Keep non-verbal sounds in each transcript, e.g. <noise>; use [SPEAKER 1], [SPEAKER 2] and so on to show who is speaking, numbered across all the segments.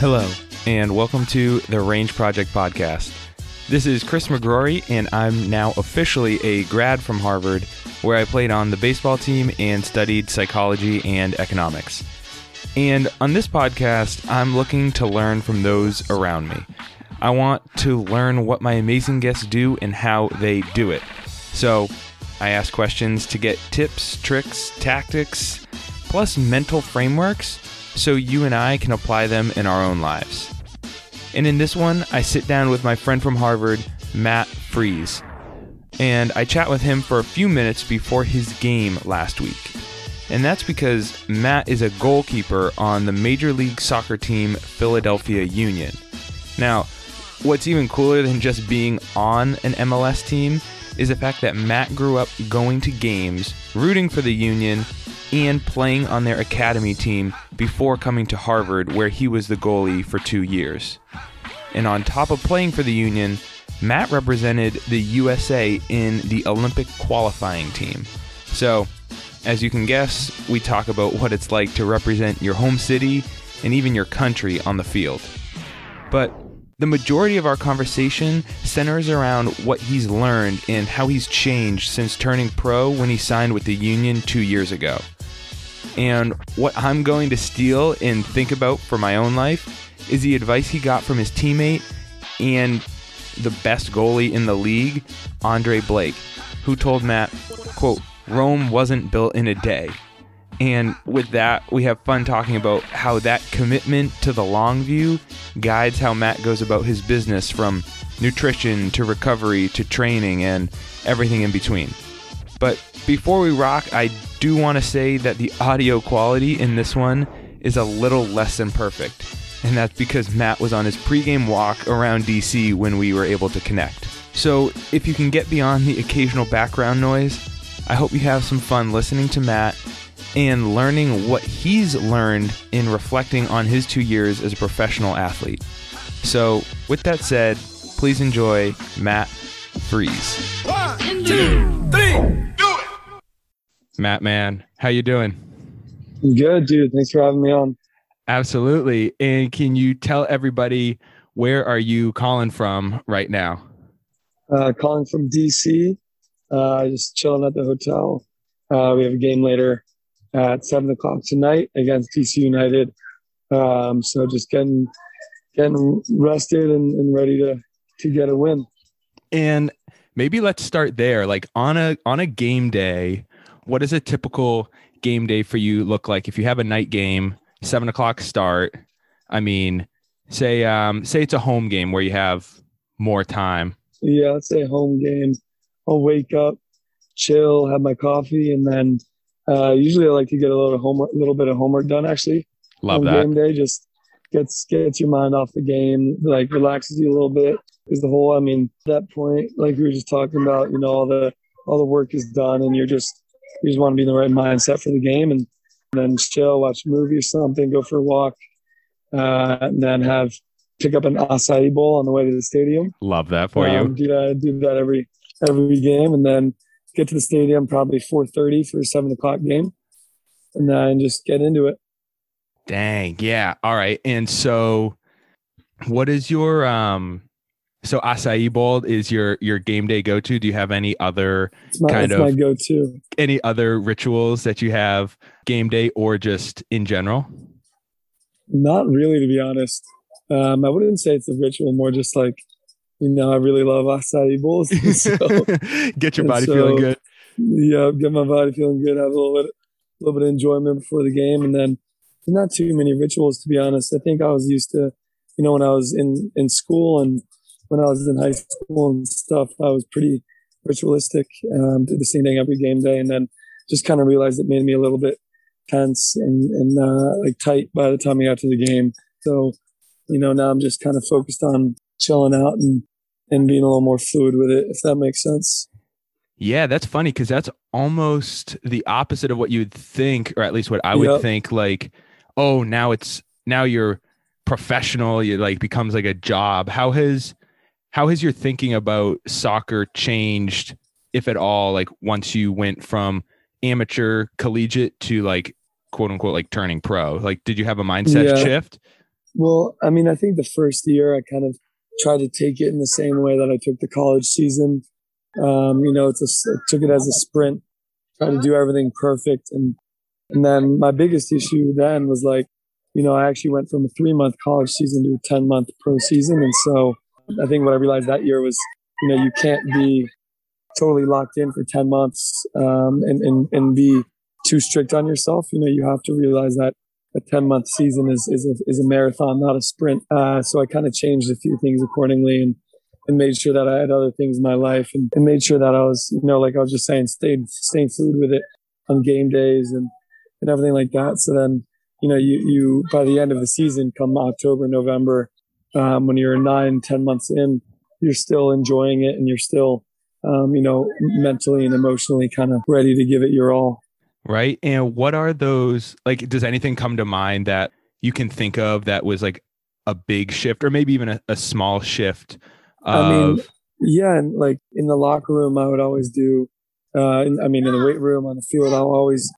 [SPEAKER 1] Hello, and welcome to the Range Project Podcast. This is Chris McGrory, and I'm now officially a grad from Harvard, where I played on the baseball team and studied psychology and economics. And on this podcast, I'm looking to learn from those around me. I want to learn what my amazing guests do and how they do it. So I ask questions to get tips, tricks, tactics, plus mental frameworks so you and I can apply them in our own lives. And in this one, I sit down with my friend from Harvard, Matt Freese, and I chat with him for a few minutes before his game last week. And that's because Matt is a goalkeeper on the Major League Soccer team Philadelphia Union. Now, what's even cooler than just being on an MLS team is the fact that Matt grew up going to games, rooting for the Union, and playing on their academy team before coming to Harvard, where he was the goalie for two years. And on top of playing for the Union, Matt represented the USA in the Olympic qualifying team. So, as you can guess, we talk about what it's like to represent your home city and even your country on the field. But the majority of our conversation centers around what he's learned and how he's changed since turning pro when he signed with the Union two years ago. And what I'm going to steal and think about for my own life is the advice he got from his teammate and the best goalie in the league, Andre Blake, who told Matt, quote, Rome wasn't built in a day. And with that, we have fun talking about how that commitment to the long view guides how Matt goes about his business from nutrition to recovery to training and everything in between. But before we rock, I do want to say that the audio quality in this one is a little less than perfect. And that's because Matt was on his pregame walk around DC when we were able to connect. So if you can get beyond the occasional background noise, I hope you have some fun listening to Matt and learning what he's learned in reflecting on his two years as a professional athlete. So, with that said, please enjoy Matt Freese. One, two, three, do it. Matt, man, how you doing?
[SPEAKER 2] Good, dude. Thanks for having me on.
[SPEAKER 1] Absolutely. And can you tell everybody where are you calling from right now?
[SPEAKER 2] Uh, calling from DC. Uh, just chilling at the hotel. Uh, we have a game later at seven o'clock tonight against DC United. Um, so just getting getting rested and, and ready to to get a win.
[SPEAKER 1] And maybe let's start there. Like on a on a game day, what does a typical game day for you look like? If you have a night game, seven o'clock start. I mean, say um say it's a home game where you have more time.
[SPEAKER 2] Yeah, let's say home game. I'll wake up, chill, have my coffee, and then uh, usually I like to get a little homework, a little bit of homework done. Actually,
[SPEAKER 1] love
[SPEAKER 2] home
[SPEAKER 1] that.
[SPEAKER 2] Game day just gets gets your mind off the game, like relaxes you a little bit. Because the whole, I mean, that point, like we were just talking about, you know, all the all the work is done, and you're just you just want to be in the right mindset for the game, and, and then chill, watch a movie or something, go for a walk, uh, and then have pick up an acai bowl on the way to the stadium.
[SPEAKER 1] Love that for
[SPEAKER 2] um,
[SPEAKER 1] you.
[SPEAKER 2] Do that, do that every every game, and then get to the stadium probably 4.30 for a 7 o'clock game and then just get into it.
[SPEAKER 1] Dang. Yeah. All right. And so what is your um so acai bowl is your your game day go to do you have any other
[SPEAKER 2] my,
[SPEAKER 1] kind of
[SPEAKER 2] my go-to.
[SPEAKER 1] any other rituals that you have game day or just in general?
[SPEAKER 2] Not really to be honest. Um i wouldn't say it's a ritual more just like you know, I really love acai bowls. <laughs> So, <laughs>
[SPEAKER 1] get your body so, feeling good.
[SPEAKER 2] Yeah, get my body feeling good. Have a little bit, a little bit of enjoyment before the game, and then not too many rituals to be honest. I think I was used to, you know, when I was in in school and when I was in high school and stuff, I was pretty ritualistic. Um, did the same thing every game day, and then just kind of realized it made me a little bit tense and and uh, like tight by the time I got to the game. So, you know, now I'm just kind of focused on chilling out and and being a little more fluid with it, if that makes sense.
[SPEAKER 1] Yeah, that's funny because that's almost the opposite of what you'd think, or at least what I would yep. think. Like, oh, now it's now you're professional, it like becomes like a job. How has how has your thinking about soccer changed, if at all, like once you went from amateur collegiate to like quote unquote like turning pro? Like did you have a mindset
[SPEAKER 2] Yeah.
[SPEAKER 1] shift?
[SPEAKER 2] Well, I mean, I think the first year I kind of tried to take it in the same way that I took the college season. Um, you know, it's a, I took it as a sprint, tried to do everything perfect, and and then my biggest issue then was like, you know, I actually went from a three month college season to a ten month pro season, and so I think what I realized that year was, you know, you can't be totally locked in for ten months um, and and and be too strict on yourself. You know, you have to realize that a 10 month season is, is a, is a marathon, not a sprint. Uh, so I kind of changed a few things accordingly and, and made sure that I had other things in my life and, and made sure that I was, you know, like I was just saying, stayed, staying fluid with it on game days and, and everything like that. So then, you know, you, you, by the end of the season, come October, November, um, when you're nine, 10 months in, you're still enjoying it and you're still, um, you know, mentally and emotionally kind of ready to give it your all.
[SPEAKER 1] Right? And what are those like? Does anything come to mind that you can think of that was like a big shift, or maybe even a, a small shift? Of,
[SPEAKER 2] I mean, Yeah, and like in the locker room, I would always do. Uh, in, I mean, in the weight room, on the field, I'll always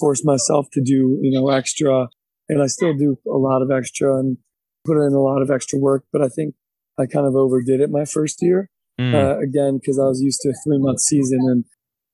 [SPEAKER 2] force myself to do, you know, extra, and I still do a lot of extra and put in a lot of extra work. But I think I kind of overdid it my first year.
[SPEAKER 1] mm,
[SPEAKER 2] Uh, again, because I was used to a three month season, and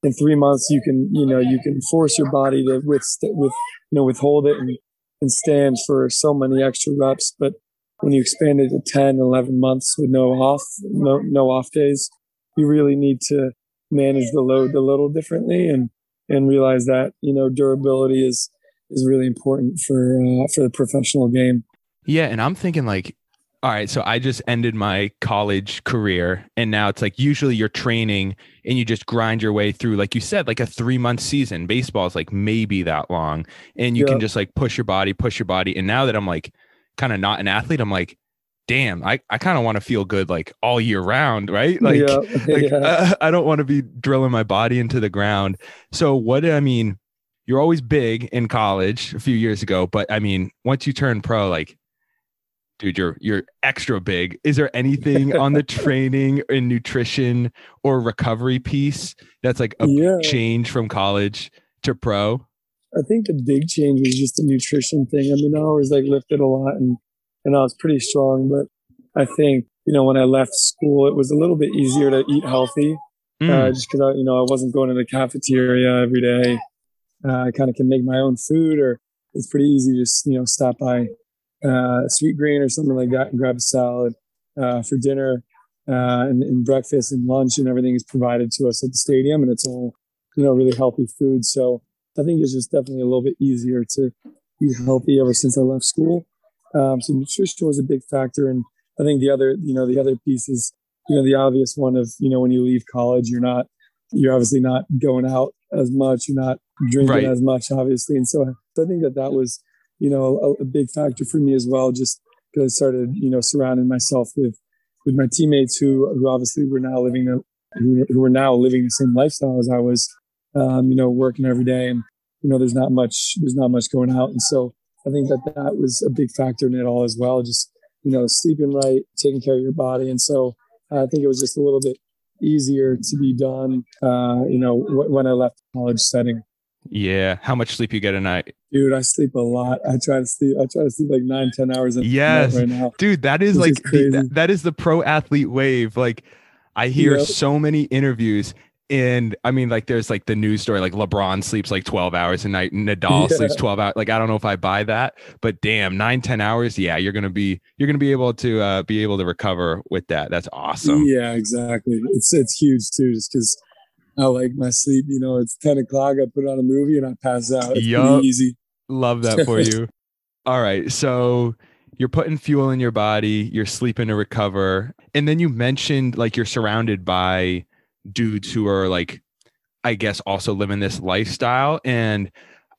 [SPEAKER 2] in three months, you can, you know, you can force your body to with with you know withhold it and and stand for so many extra reps. But when you expand it to 10, 11 months with no off, no, no off days, you really need to manage the load a little differently and, and realize that, you know, durability is, is really important for, uh, for the professional game.
[SPEAKER 1] yeah, and I'm thinking like, all right, so I just ended my college career, and now it's like usually you're training and you just grind your way through, like you said, like a three month season. Baseball is like maybe that long, and you
[SPEAKER 2] Yeah.
[SPEAKER 1] can just like push your body, push your body. And now that I'm like kind of not an athlete, I'm like, damn, I, I kind of want to feel good like all year round, right? Like, <laughs>
[SPEAKER 2] yeah.
[SPEAKER 1] like
[SPEAKER 2] yeah.
[SPEAKER 1] uh, I don't want to be drilling my body into the ground. So what I mean, you're always big in college a few years ago, but I mean, once you turn pro, like, dude, you're you're extra big. Is there anything on the <laughs> training and nutrition or recovery piece that's like a
[SPEAKER 2] yeah.
[SPEAKER 1] change from college to pro?
[SPEAKER 2] I think the big change was just the nutrition thing. I mean, I always like lifted a lot and, and I was pretty strong, but I think, you know, when I left school, it was a little bit easier to eat healthy, uh,
[SPEAKER 1] Mm,
[SPEAKER 2] just cause I, you know, I wasn't going to the cafeteria every day. Uh, I kind of can make my own food or it's pretty easy to just, you know, stop by, uh, Sweetgreen or something like that and grab a salad, uh, for dinner, uh, and, and breakfast and lunch and everything is provided to us at the stadium and it's all, you know, really healthy food. So, I think it's just definitely a little bit easier to eat healthy ever since I left school. Um, so nutrition was a big factor, and I think the other, you know, the other piece is, you know, the obvious one of, you know, when you leave college, you're not, you're obviously not going out as much, you're not drinking
[SPEAKER 1] Right.
[SPEAKER 2] as much, obviously, and so I think that that was, you know, a, a big factor for me as well, just because I started, you know, surrounding myself with with my teammates who who obviously were now living the who, who were now living the same lifestyle as I was um, you know, working every day and, you know, there's not much, there's not much going out. And so I think that that was a big factor in it all as well. Just, you know, sleeping right, taking care of your body. And so I think it was just a little bit easier to be done, uh, you know, when I left the college setting.
[SPEAKER 1] Yeah. How much sleep you get a night?
[SPEAKER 2] Dude, I sleep a lot. I try to sleep, I try to sleep like nine, ten hours a night
[SPEAKER 1] Yes.
[SPEAKER 2] right now.
[SPEAKER 1] dude that is like
[SPEAKER 2] is
[SPEAKER 1] the- that- is the pro athlete wave like i hear
[SPEAKER 2] Yep.
[SPEAKER 1] so many interviews and i mean like there's like the news story like lebron sleeps like 12 hours a night and nadal
[SPEAKER 2] Yeah.
[SPEAKER 1] sleeps 12 hours like i don't know if i buy that but damn 9 10 hours yeah you're gonna be you're gonna be able to uh, be able to recover with that that's awesome
[SPEAKER 2] Yeah, exactly. It's, it's huge too, just because I like my sleep. You know, it's 10 o'clock. I put on a movie and I pass out. It's pretty easy.
[SPEAKER 1] love that for <laughs> you all right so you're putting fuel in your body you're sleeping to recover and then you mentioned like you're surrounded by dudes who are like i guess also living this lifestyle and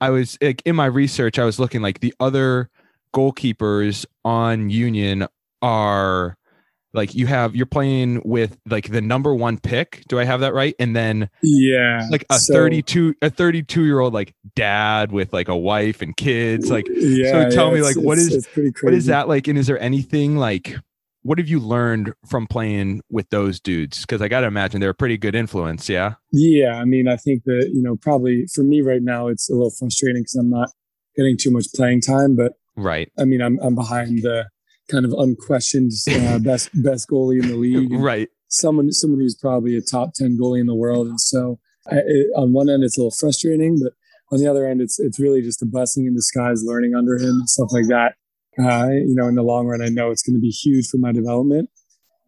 [SPEAKER 1] i was like in my research i was looking like the other goalkeepers on union are like you have you're playing with like the number one pick. Do I have that right? And then
[SPEAKER 2] yeah,
[SPEAKER 1] like a so, 32 a 32 year old like dad with like a wife and kids. Like yeah, so tell yeah, me like what is what is that like? And is there anything like what have you learned from playing with those dudes? Because I got to imagine they're a pretty good influence. Yeah.
[SPEAKER 2] Yeah. I mean, I think that, you know, probably for me right now, it's a little frustrating because I'm not getting too much playing time. But
[SPEAKER 1] right.
[SPEAKER 2] I mean, I'm, I'm behind the kind of unquestioned uh, <laughs> best, best goalie in the league.
[SPEAKER 1] right.
[SPEAKER 2] Someone, someone who's probably a top 10 goalie in the world. And so I, it, on one end, it's a little frustrating, but on the other end, it's, it's really just a blessing in disguise learning under him and stuff like that uh, you know, in the long run, I know it's going to be huge for my development.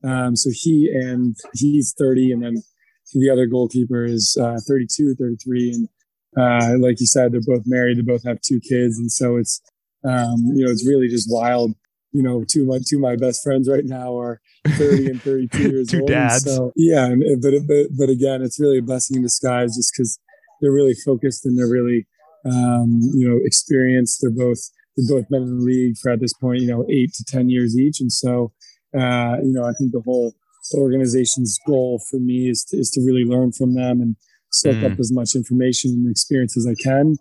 [SPEAKER 2] Um, so he and he's 30, and then the other goalkeeper is uh, 32, 33, and uh, like you said, they're both married. They both have two kids, and so it's um, you know it's really just wild. You know, two of my two of my best friends right now are 30 and 32 <laughs> years
[SPEAKER 1] two
[SPEAKER 2] old.
[SPEAKER 1] dads.
[SPEAKER 2] So yeah, but, but but again, it's really a blessing in disguise, just because they're really focused and they're really um, you know experienced. They're both they've both been in the league for at this point, you know, eight to 10 years each. And so, uh, you know, I think the whole organization's goal for me is to, is to really learn from them and soak mm. up as much information and experience as I can.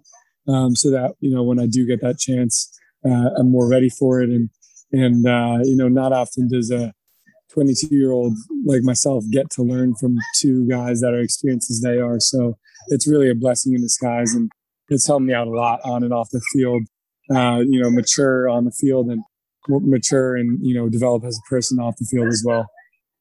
[SPEAKER 2] Um, so that, you know, when I do get that chance, uh, I'm more ready for it. And, and, uh, you know, not often does a 22 year old like myself get to learn from two guys that are experienced as they are. So it's really a blessing in disguise and it's helped me out a lot on and off the field uh, you know, mature on the field and mature and, you know, develop as a person off the field as well.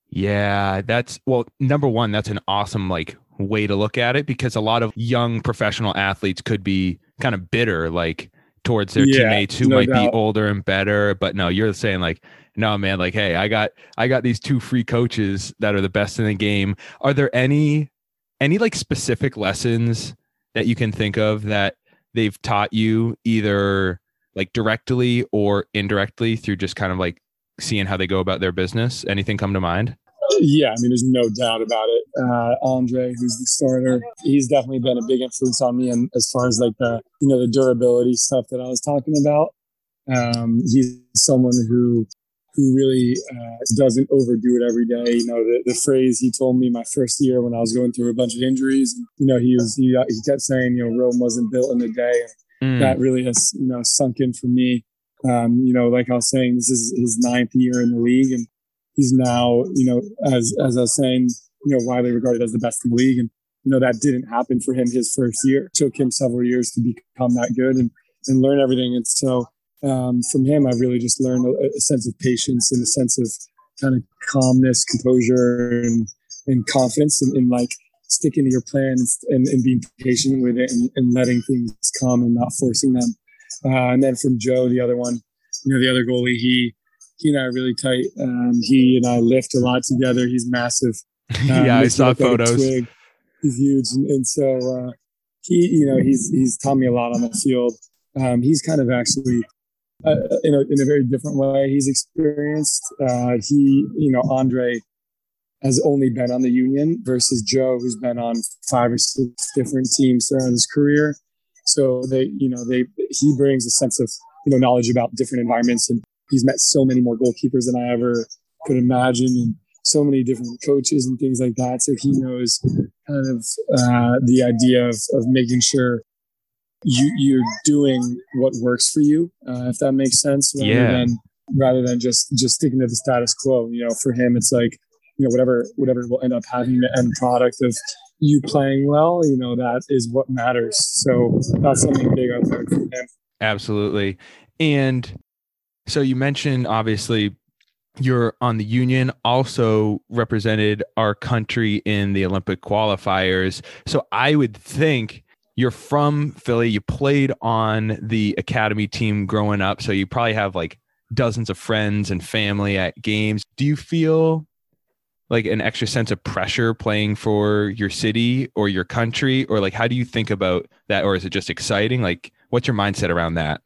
[SPEAKER 1] Yeah, that's well, number one, that's an awesome like way to look at it because a lot of young professional athletes could be kind of bitter, like towards their yeah, teammates who no might doubt. be older and better. But no, you're saying like, no, man, like, hey, I got I got these two free coaches that are the best in the game. Are there any any like specific lessons that you can think of that they've taught you either like directly or indirectly through just kind of like seeing how they go about their business? Anything come to mind?
[SPEAKER 2] Yeah, I mean, there's no doubt about it. Uh, Andre, who's the starter, he's definitely been a big influence on me. And as far as like the, you know, the durability stuff that I was talking about, um, he's someone who who really uh, doesn't overdo it every day. You know, the, the phrase he told me my first year when I was going through a bunch of injuries, you know, he was, he, he kept saying, you know, Rome wasn't built in a day. Mm. That really has, you know, sunk in for me. Um, you know, like I was saying, this is his ninth year in the league and he's now, you know, as, as I was saying, you know, widely regarded as the best in the league. And, you know, that didn't happen for him his first year. It took him several years to become that good and, and learn everything. And so, um, from him, I've really just learned a, a, sense of patience and a sense of kind of calmness, composure, and, and confidence, and, and like sticking to your plans and, and being patient with it and, and, letting things come and not forcing them. Uh, and then from Joe, the other one, you know, the other goalie, he he and I are really tight. Um, he and I lift a lot together. He's massive. <laughs>
[SPEAKER 1] Um, yeah, I saw photos.
[SPEAKER 2] Like he's huge, and, and so uh, he, you know, he's he's taught me a lot on the field. Um, he's kind of actually uh, in, a, in a very different way. He's experienced. Uh, he, you know, Andre has only been on the Union versus Joe, who's been on five or six different teams throughout his career. So they, you know, they he brings a sense of you know knowledge about different environments, and he's met so many more goalkeepers than I ever could imagine, and so many different coaches and things like that. So he knows kind of uh, the idea of of making sure you you're doing what works for you, uh, if that makes sense. Rather
[SPEAKER 1] yeah.
[SPEAKER 2] Than, rather than just just sticking to the status quo. You know, for him, it's like you know whatever whatever will end up having the end product of you playing well. You know, that is what matters. So that's something big I've learned from him.
[SPEAKER 1] Absolutely, and so you mentioned obviously you're on the union also represented our country in the olympic qualifiers so i would think you're from Philly. You played on the academy team growing up, so you probably have like dozens of friends and family at games. Do you feel like an extra sense of pressure playing for your city or your country or like how do you think about that or is it just exciting? Like what's your mindset around that?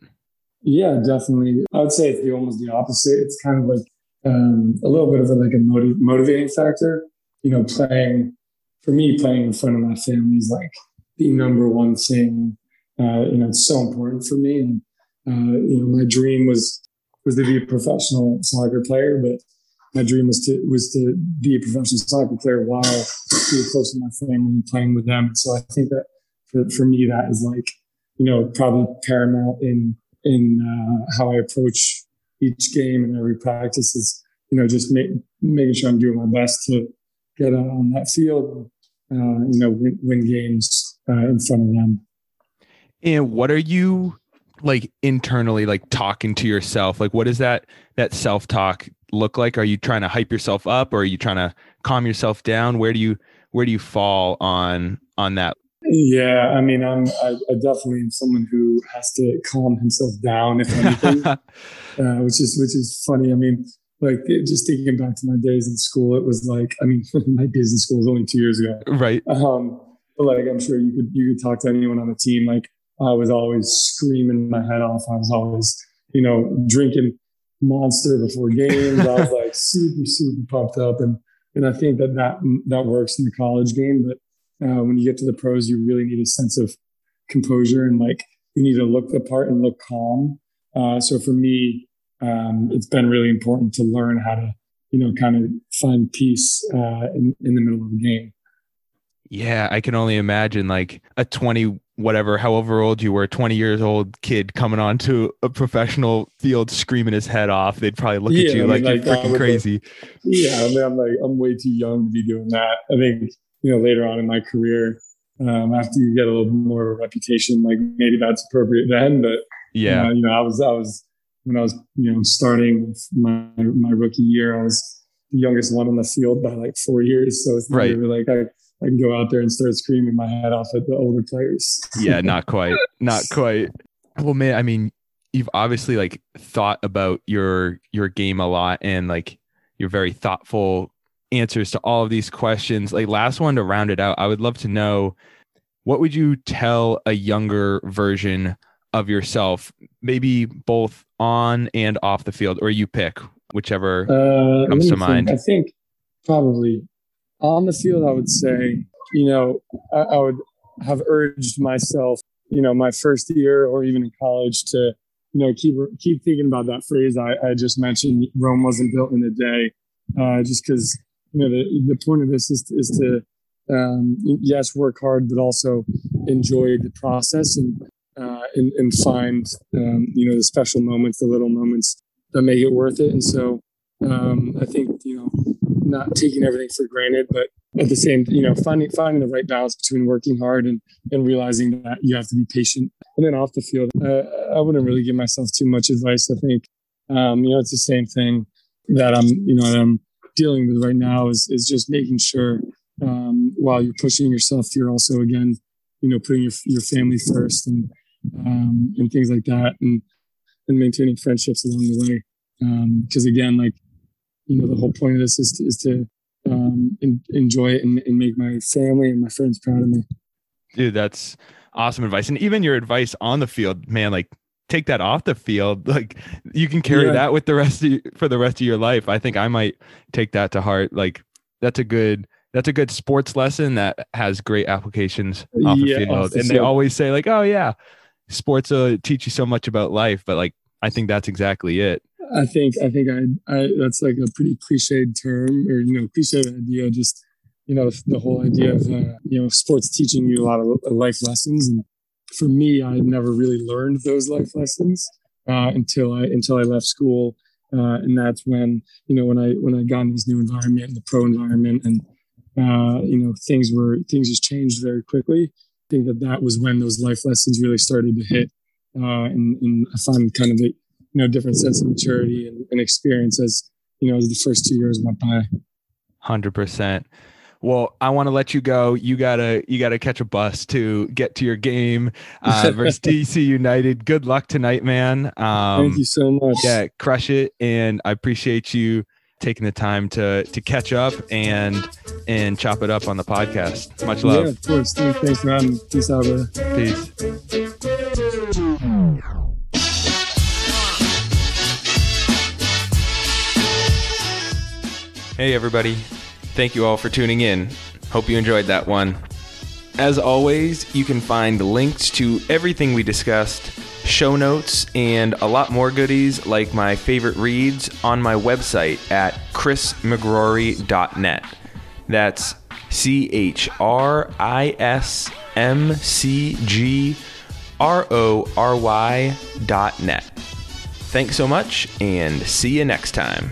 [SPEAKER 2] Yeah, definitely. I would say it's the, almost the opposite. It's kind of like um, a little bit of a, like a motiv- motivating factor. You know, playing for me, playing in front of my family is like the number one thing. Uh, you know, it's so important for me. And, uh, you know, my dream was, was to be a professional soccer player, but my dream was to was to be a professional soccer player while being close to my family and playing with them. So I think that for, for me, that is like, you know, probably paramount in in uh, how I approach each game and every practice is, you know, just make, making sure I'm doing my best to get out on that field, uh, you know, win, win games uh, in front of them.
[SPEAKER 1] And what are you like internally, like talking to yourself? Like, what does that that self talk look like? Are you trying to hype yourself up, or are you trying to calm yourself down? Where do you where do you fall on on that?
[SPEAKER 2] Yeah, I mean, I'm I, I definitely am someone who has to calm himself down, if anything, <laughs> uh, which is which is funny. I mean, like just thinking back to my days in school, it was like, I mean, <laughs> my days in school was only two years ago,
[SPEAKER 1] right?
[SPEAKER 2] Um, but like, I'm sure you could you could talk to anyone on the team. Like, I was always screaming my head off. I was always, you know, drinking Monster before games. I was like <laughs> super super pumped up, and and I think that that that works in the college game, but uh, when you get to the pros, you really need a sense of composure and like you need to look the part and look calm. Uh, so for me, um, it's been really important to learn how to, you know, kind of find peace uh, in, in the middle of the game.
[SPEAKER 1] Yeah, I can only imagine like a 20, whatever, however old you were, 20 years old kid coming onto a professional field screaming his head off. They'd probably look yeah, at you I mean, like, like, you're freaking crazy.
[SPEAKER 2] yeah, I mean, I'm like, I'm way too young to be doing that. I think you know, later on in my career, um, after you get a little more of a reputation, like maybe that's appropriate then. But
[SPEAKER 1] yeah,
[SPEAKER 2] uh, you know, I was, I was, when I was, you know, starting my, my rookie year, I was the youngest one on the field by like four years. So it's right. Like I, I can go out there and start screaming my head off at the older players. <laughs>
[SPEAKER 1] yeah, not quite. Not quite. Well, man, I mean, you've obviously like thought about your your game a lot and like you're very thoughtful answers to all of these questions. Like last one to round it out, I would love to know what would you tell a younger version of yourself, maybe both on and off the field, or you pick whichever uh, comes to think. mind.
[SPEAKER 2] I think probably on the field, I would say, you know, I, I would have urged myself, you know, my first year or even in college to, you know, keep keep thinking about that phrase I, I just mentioned. Rome wasn't built in a day, uh, just because you know, the, the point of this is, is to, um, yes, work hard, but also enjoy the process and, uh, and, and find, um, you know, the special moments, the little moments that make it worth it. And so, um, I think, you know, not taking everything for granted, but at the same, you know, finding, finding the right balance between working hard and, and realizing that you have to be patient. And then off the field, uh, I wouldn't really give myself too much advice. I think, um, you know, it's the same thing that I'm, you know, I'm dealing with right now is is just making sure um, while you're pushing yourself, you're also again, you know, putting your your family first and um, and things like that, and and maintaining friendships along the way. Because um, again, like you know, the whole point of this is to, is to um, in, enjoy it and, and make my family and my friends proud of me.
[SPEAKER 1] Dude, that's awesome advice, and even your advice on the field, man. Like take that off the field like you can carry yeah. that with the rest of for the rest of your life. I think i might take that to heart. Like that's a good that's a good sports lesson that has great applications off yeah, the field. And they always say like oh yeah sports uh, teach you so much about life but like i think that's exactly it.
[SPEAKER 2] I think i think i, I that's like a pretty cliched term or you know cliched idea just you know the whole idea of uh, you know sports teaching you a lot of life lessons and for me, I never really learned those life lessons uh, until I until I left school, uh, and that's when you know when I when I got in this new environment, the pro environment, and uh, you know things were things just changed very quickly. I think that that was when those life lessons really started to hit, uh, and, and I found kind of a you know different sense of maturity and, and experience as you know as the first two years went by.
[SPEAKER 1] Hundred percent well, I want to let you go. You gotta you gotta catch a bus to get to your game uh, versus <laughs> DC United. Good luck tonight, man.
[SPEAKER 2] Um, Thank you so much.
[SPEAKER 1] Yeah, crush it, and I appreciate you taking the time to to catch up and and chop it up on the podcast. Much love.
[SPEAKER 2] Yeah, of course. Thanks for having me. Peace out, brother.
[SPEAKER 1] Peace. Hey, everybody. Thank you all for tuning in. Hope you enjoyed that one. As always, you can find links to everything we discussed, show notes, and a lot more goodies like my favorite reads on my website at chrismcgrory.net. That's C H R I S M C G R O R Y dot net. Thanks so much, and see you next time.